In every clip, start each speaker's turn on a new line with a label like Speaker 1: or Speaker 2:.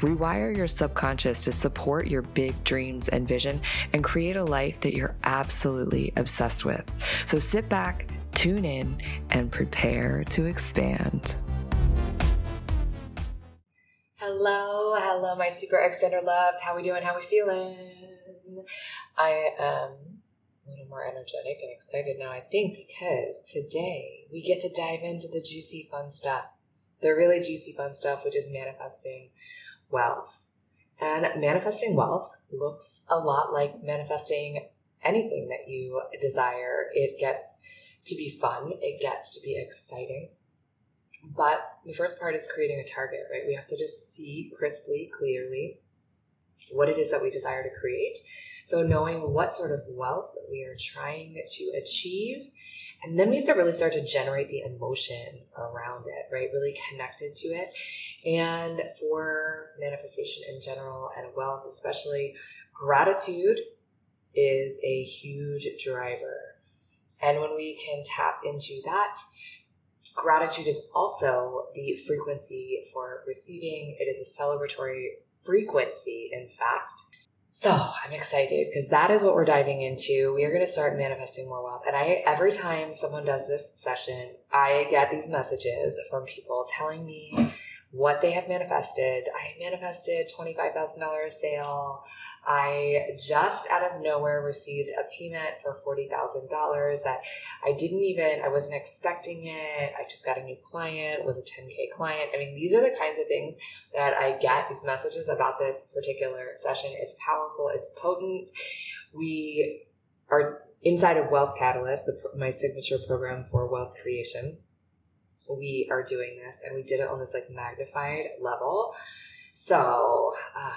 Speaker 1: Rewire your subconscious to support your big dreams and vision and create a life that you're absolutely obsessed with. So sit back, tune in, and prepare to expand. Hello, hello, my super expander loves. How we doing? How we feeling? I am a little more energetic and excited now, I think, because today we get to dive into the juicy, fun stuff. The really juicy, fun stuff, which is manifesting wealth. And manifesting wealth looks a lot like manifesting anything that you desire. It gets to be fun, it gets to be exciting. But the first part is creating a target, right? We have to just see crisply, clearly what it is that we desire to create. So, knowing what sort of wealth we are trying to achieve and then we have to really start to generate the emotion around it, right? Really connected to it. And for manifestation in general and wealth, especially, gratitude is a huge driver. And when we can tap into that, gratitude is also the frequency for receiving. It is a celebratory frequency, in fact. So I'm excited because that is what we're diving into. We are going to start manifesting more wealth. And I, every time someone does this session, I get these messages from people telling me what they have manifested. I manifested $25,000 sale. I just out of nowhere received a payment for $40,000 that I didn't even, I wasn't expecting it. I just got a new client, was a 10K client. I mean, these are the kinds of things that I get these messages about this particular session. It's powerful, it's potent. We are inside of Wealth Catalyst, the, my signature program for wealth creation. We are doing this and we did it on this like magnified level. So, uh,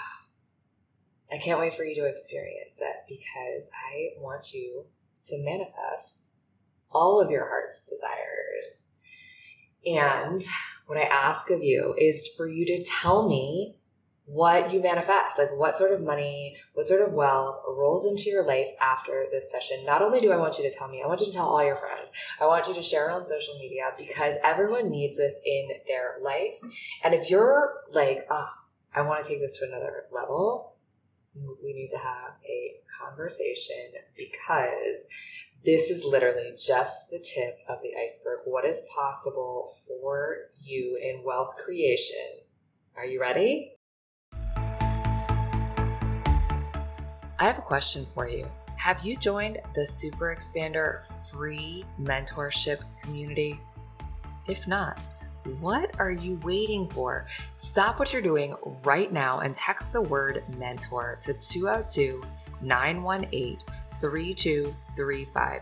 Speaker 1: I can't wait for you to experience it because I want you to manifest all of your heart's desires. And what I ask of you is for you to tell me what you manifest, like what sort of money, what sort of wealth rolls into your life after this session. Not only do I want you to tell me, I want you to tell all your friends. I want you to share on social media because everyone needs this in their life. And if you're like, oh, I want to take this to another level, we need to have a conversation because this is literally just the tip of the iceberg. What is possible for you in wealth creation? Are you ready? I have a question for you. Have you joined the Super Expander free mentorship community? If not, what are you waiting for? Stop what you're doing right now and text the word mentor to 202 918 3235.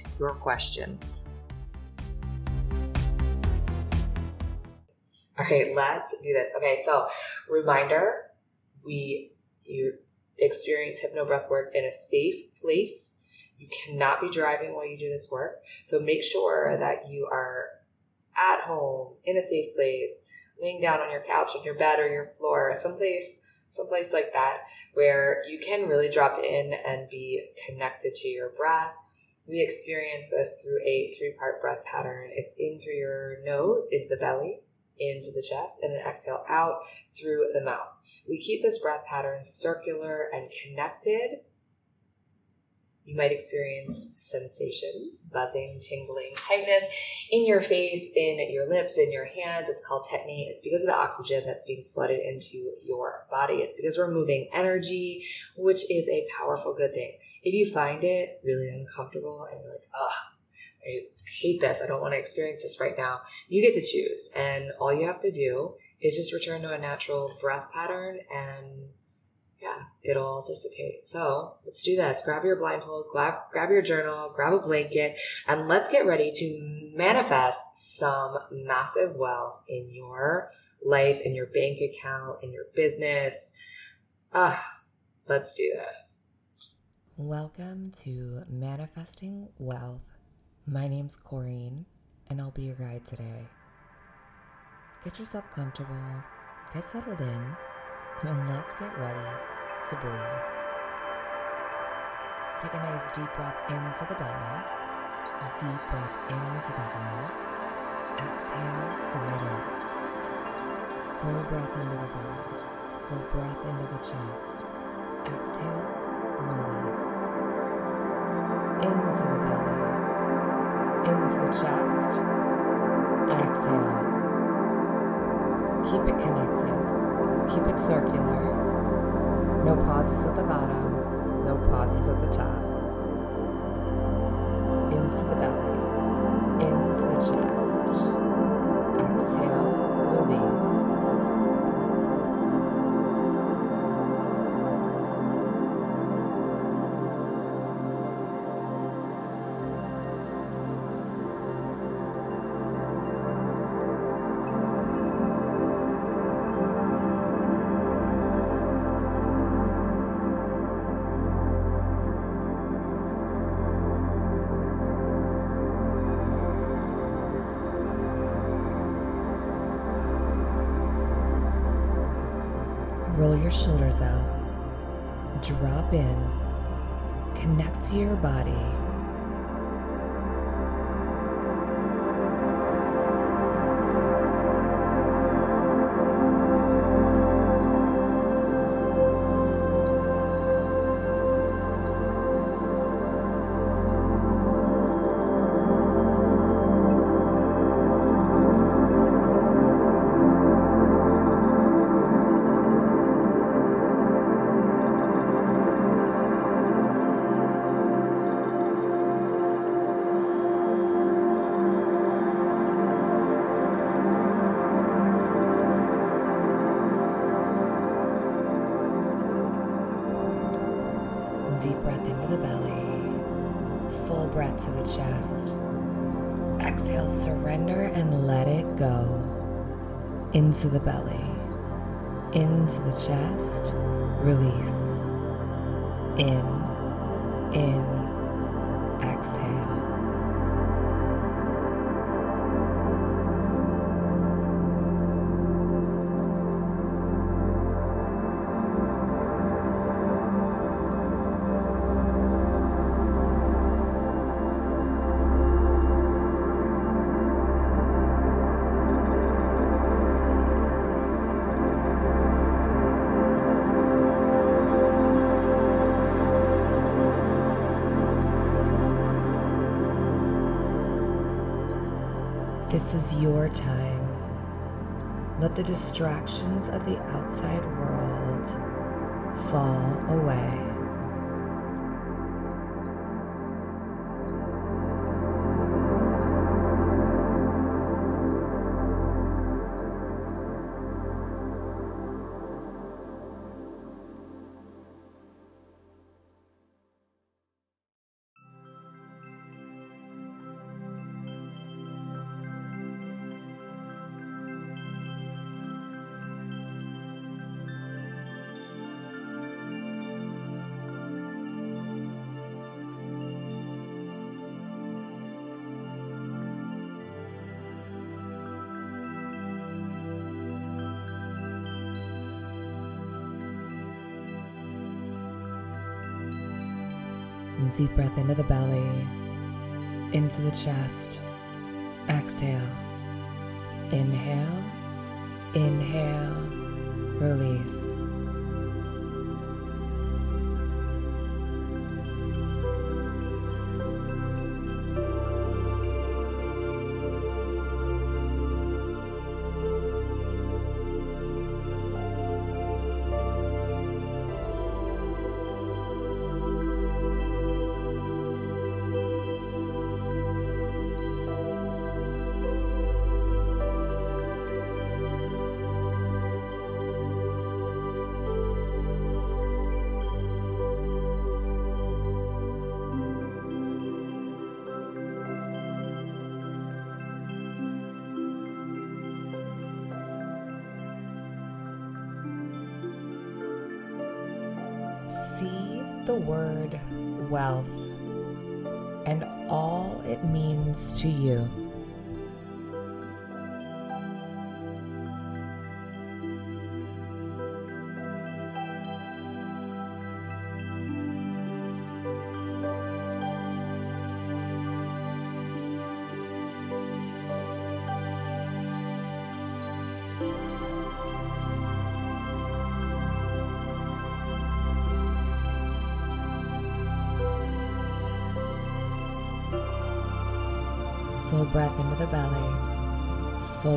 Speaker 1: your questions. Right, let's do this. Okay, so reminder we you experience hypnobreath work in a safe place. You cannot be driving while you do this work. So make sure that you are at home in a safe place, laying down on your couch, on your bed or your floor, someplace someplace like that where you can really drop in and be connected to your breath. We experience this through a three part breath pattern. It's in through your nose, into the belly, into the chest and then exhale out through the mouth. We keep this breath pattern circular and connected you might experience sensations, buzzing, tingling, tightness in your face, in your lips, in your hands. It's called tetany. It's because of the oxygen that's being flooded into your body. It's because we're moving energy, which is a powerful good thing. If you find it really uncomfortable and you're like, ugh, I hate this, I don't want to experience this right now, you get to choose. And all you have to do is just return to a natural breath pattern and yeah, it'll dissipate. So let's do this. Grab your blindfold, grab, grab your journal, grab a blanket, and let's get ready to manifest some massive wealth in your life, in your bank account, in your business. Ah, let's do this.
Speaker 2: Welcome to Manifesting Wealth. My name's Corene, and I'll be your guide today. Get yourself comfortable, get settled in, and let's get ready to breathe. Take a nice deep breath into the belly, deep breath into the heart. Exhale, side up. Full breath into the belly, full breath into the chest. Exhale, release. Into the belly, into the chest. Exhale. Keep it connected. Keep it circular. No pauses at the bottom, no pauses at the top. Into the belly, into the chest. Roll your shoulders out. Drop in. Connect to your body. Exhale, surrender and let it go. Into the belly, into the chest, release. In, in, exhale. Away. Deep breath into the belly, into the chest. Exhale. Inhale Inhale, release. All it means to you.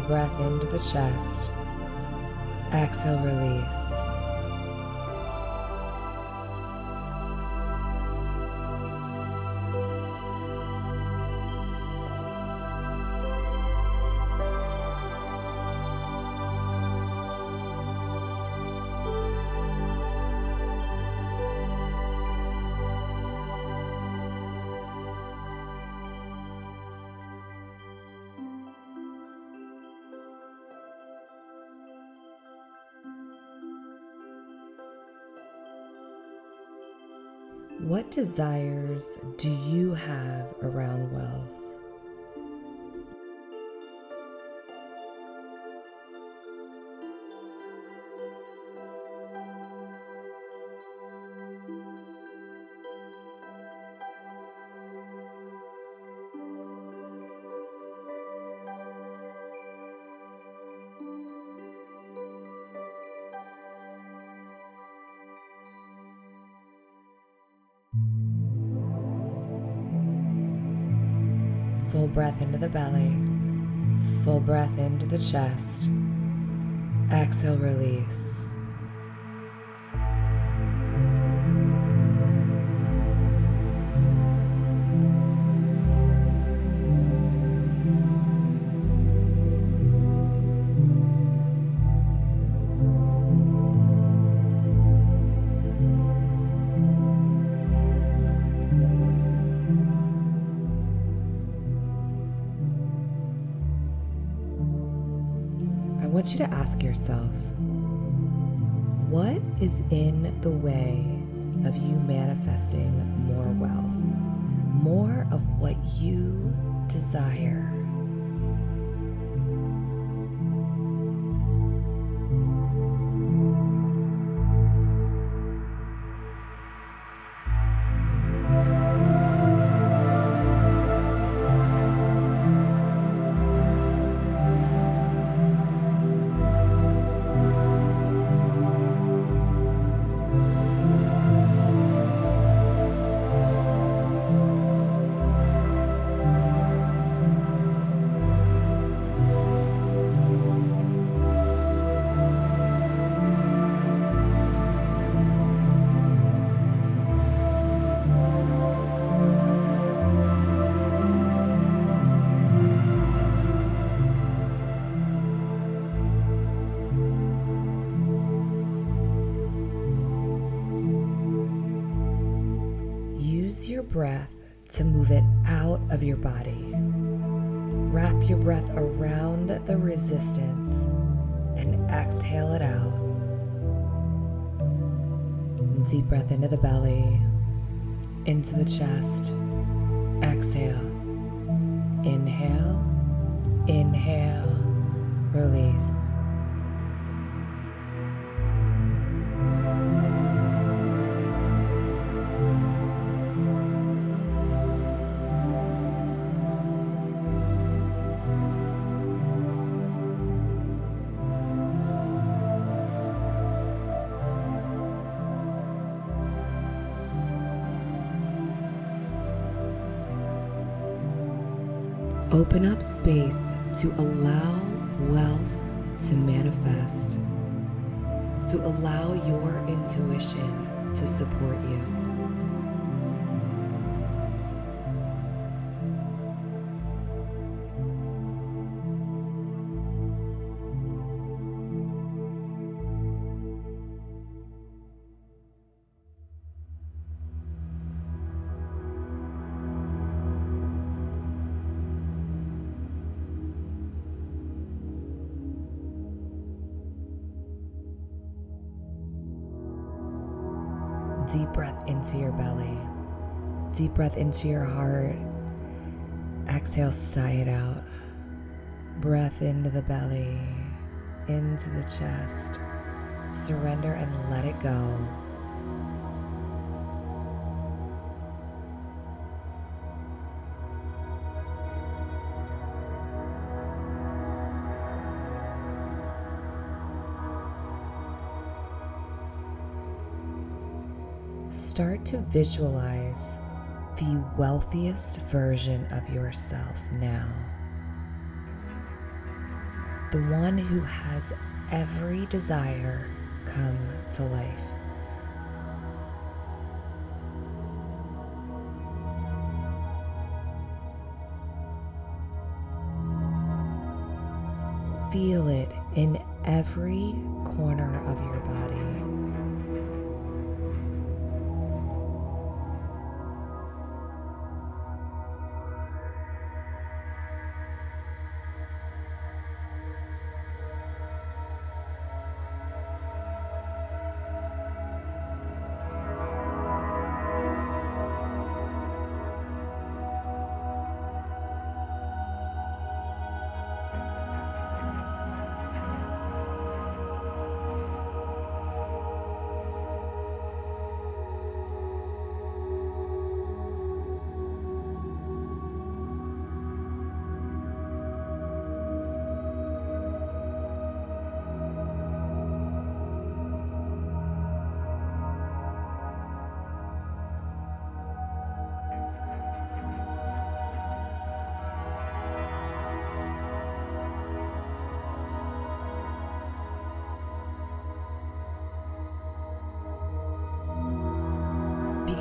Speaker 2: Breath into the chest. Exhale, release. What desires do you have around wealth? The chest. Exhale, release. Ask yourself what is in the way of you manifesting more wealth, more of what you desire? Resistance and exhale it out. Deep breath into the belly, into the chest. Exhale. Inhale, inhale, release. Space to allow wealth to manifest, to allow your intuition to support you. Breath into your belly. Deep breath into your heart. Exhale, sigh it out. Breath into the belly, into the chest. Surrender and let it go. Start to visualize the wealthiest version of yourself now. The one who has every desire come to life. Feel it in every corner of your body.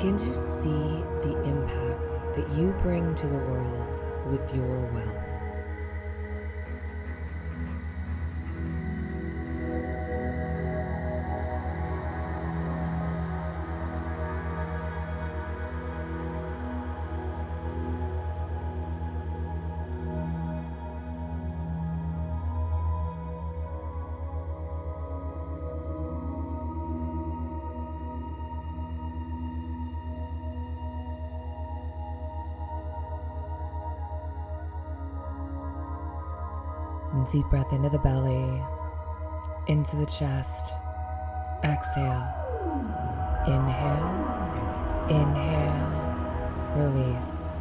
Speaker 2: Begin to see the impact that you bring to the world with your wealth. Deep breath into the belly, into the chest. Exhale. Inhale. Inhale. Release.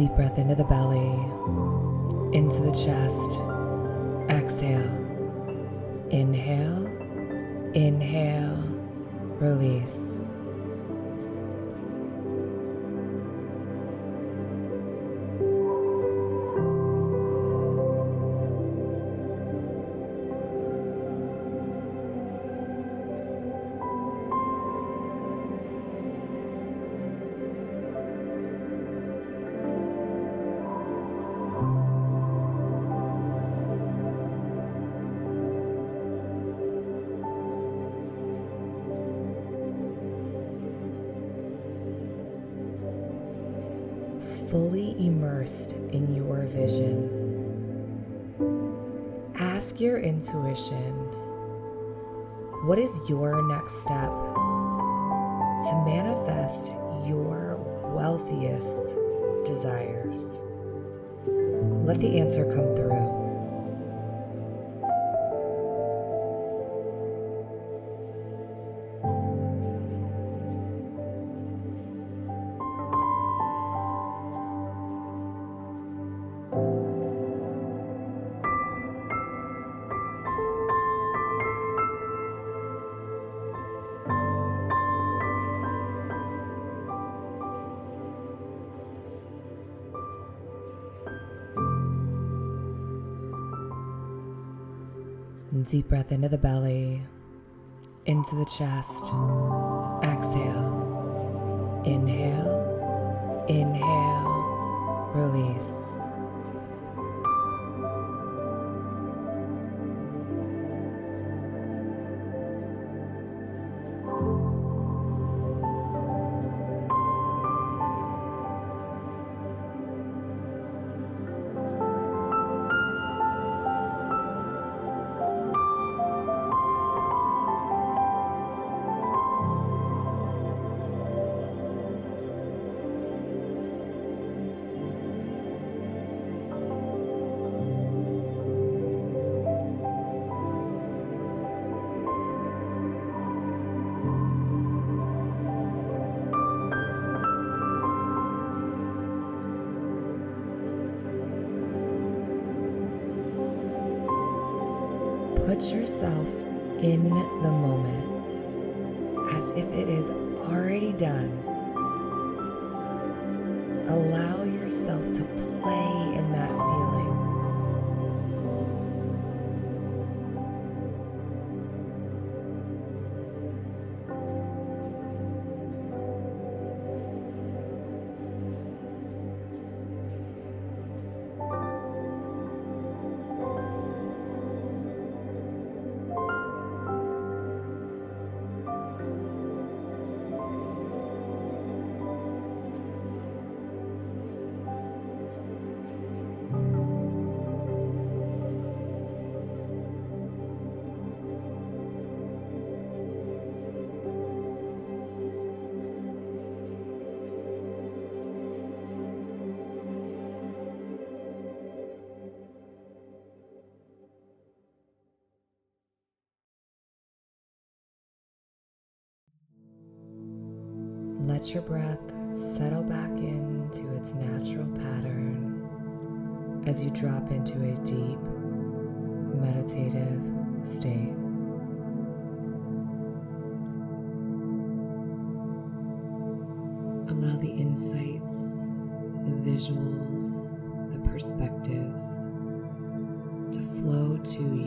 Speaker 2: Deep breath into the belly, into the chest. Exhale. Inhale. Inhale. Release. Vision. Ask your intuition what is your next step to manifest your wealthiest desires? Let the answer come through. Deep breath into the belly, into the chest. Exhale. Inhale. Inhale. Release. Yourself in the Let your breath settle back into its natural pattern as you drop into a deep meditative state. Allow the insights, the visuals, the perspectives to flow to you.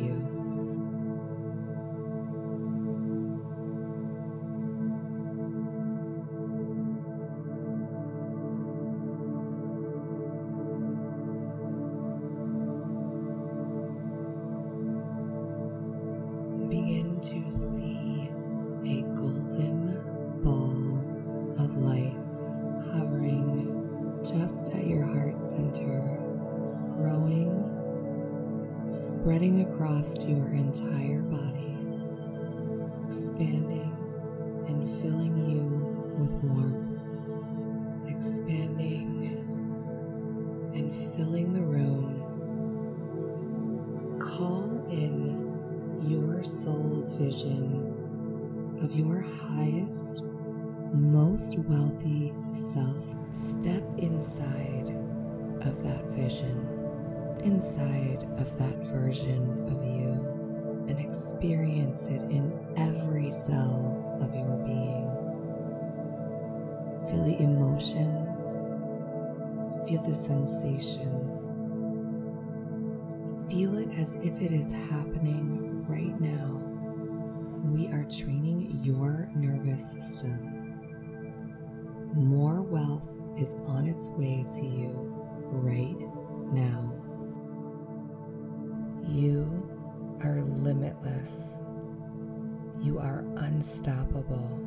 Speaker 2: The room. Call in your soul's vision of your highest, most wealthy self. Step inside of that vision, inside of that version of you, and experience it in every cell of your being. Feel the emotions, feel the sensations. Feel it as if it is happening right now. We are training your nervous system. More wealth is on its way to you right now. You are limitless. You are unstoppable.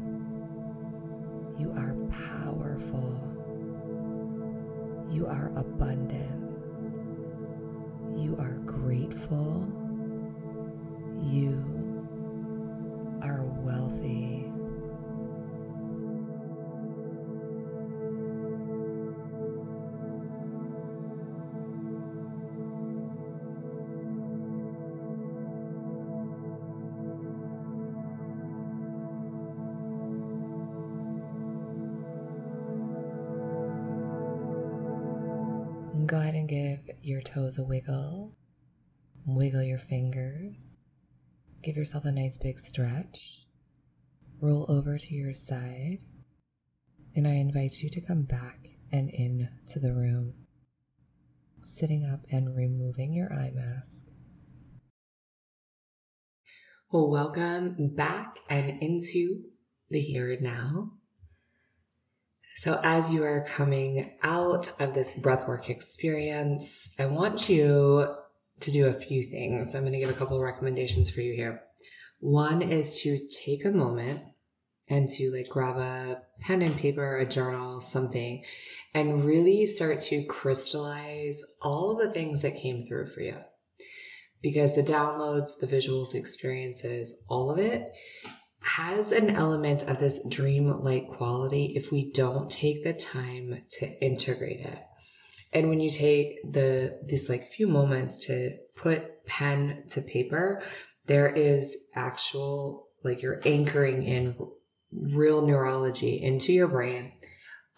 Speaker 2: You are You are abundant. You are grateful. Toes a wiggle. Wiggle your fingers. Give yourself a nice big stretch. Roll over to your side. And I invite you to come back and in to the room. Sitting up and removing your eye mask.
Speaker 1: Well, welcome back and into the here and now. So, as you are coming out of this breathwork experience, I want you to do a few things. I'm going to give a couple recommendations for you here. One is to take a moment and to like grab a pen and paper, a journal, something, and really start to crystallize all the things that came through for you. Because the downloads, the visuals, the experiences, all of it has an element of this dream-like quality if we don't take the time to integrate it. And when you take the these like few moments to put pen to paper, there is actual like you're anchoring in real neurology into your brain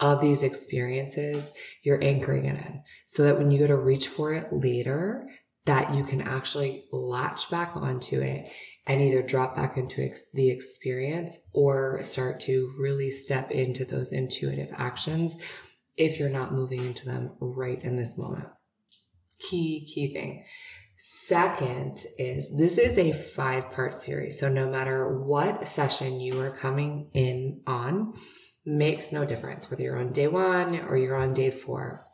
Speaker 1: of these experiences, you're anchoring it in so that when you go to reach for it later, that you can actually latch back onto it and either drop back into ex- the experience or start to really step into those intuitive actions if you're not moving into them right in this moment. Key, key thing. Second is this is a five part series. So no matter what session you are coming in on, makes no difference whether you're on day one or you're on day four.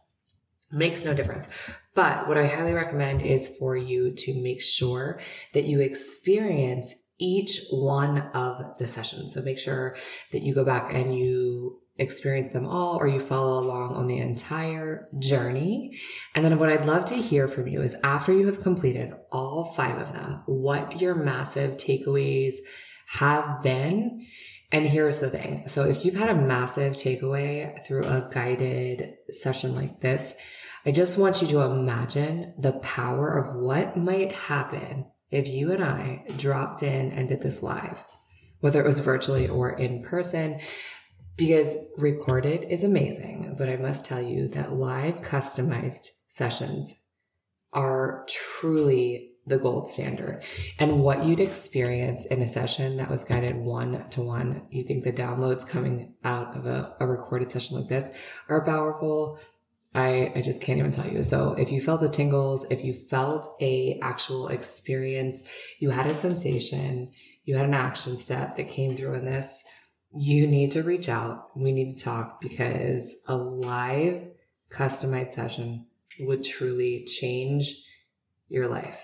Speaker 1: Makes no difference. But what I highly recommend is for you to make sure that you experience each one of the sessions. So make sure that you go back and you experience them all or you follow along on the entire journey. And then what I'd love to hear from you is after you have completed all five of them, what your massive takeaways have been. And here's the thing. So if you've had a massive takeaway through a guided session like this, I just want you to imagine the power of what might happen if you and I dropped in and did this live, whether it was virtually or in person, because recorded is amazing. But I must tell you that live customized sessions are truly the gold standard. And what you'd experience in a session that was guided one to one, you think the downloads coming out of a, a recorded session like this are powerful, I, I just can't even tell you. So if you felt the tingles, if you felt a actual experience, you had a sensation, you had an action step that came through in this, you need to reach out. We need to talk because a live customized session would truly change your life.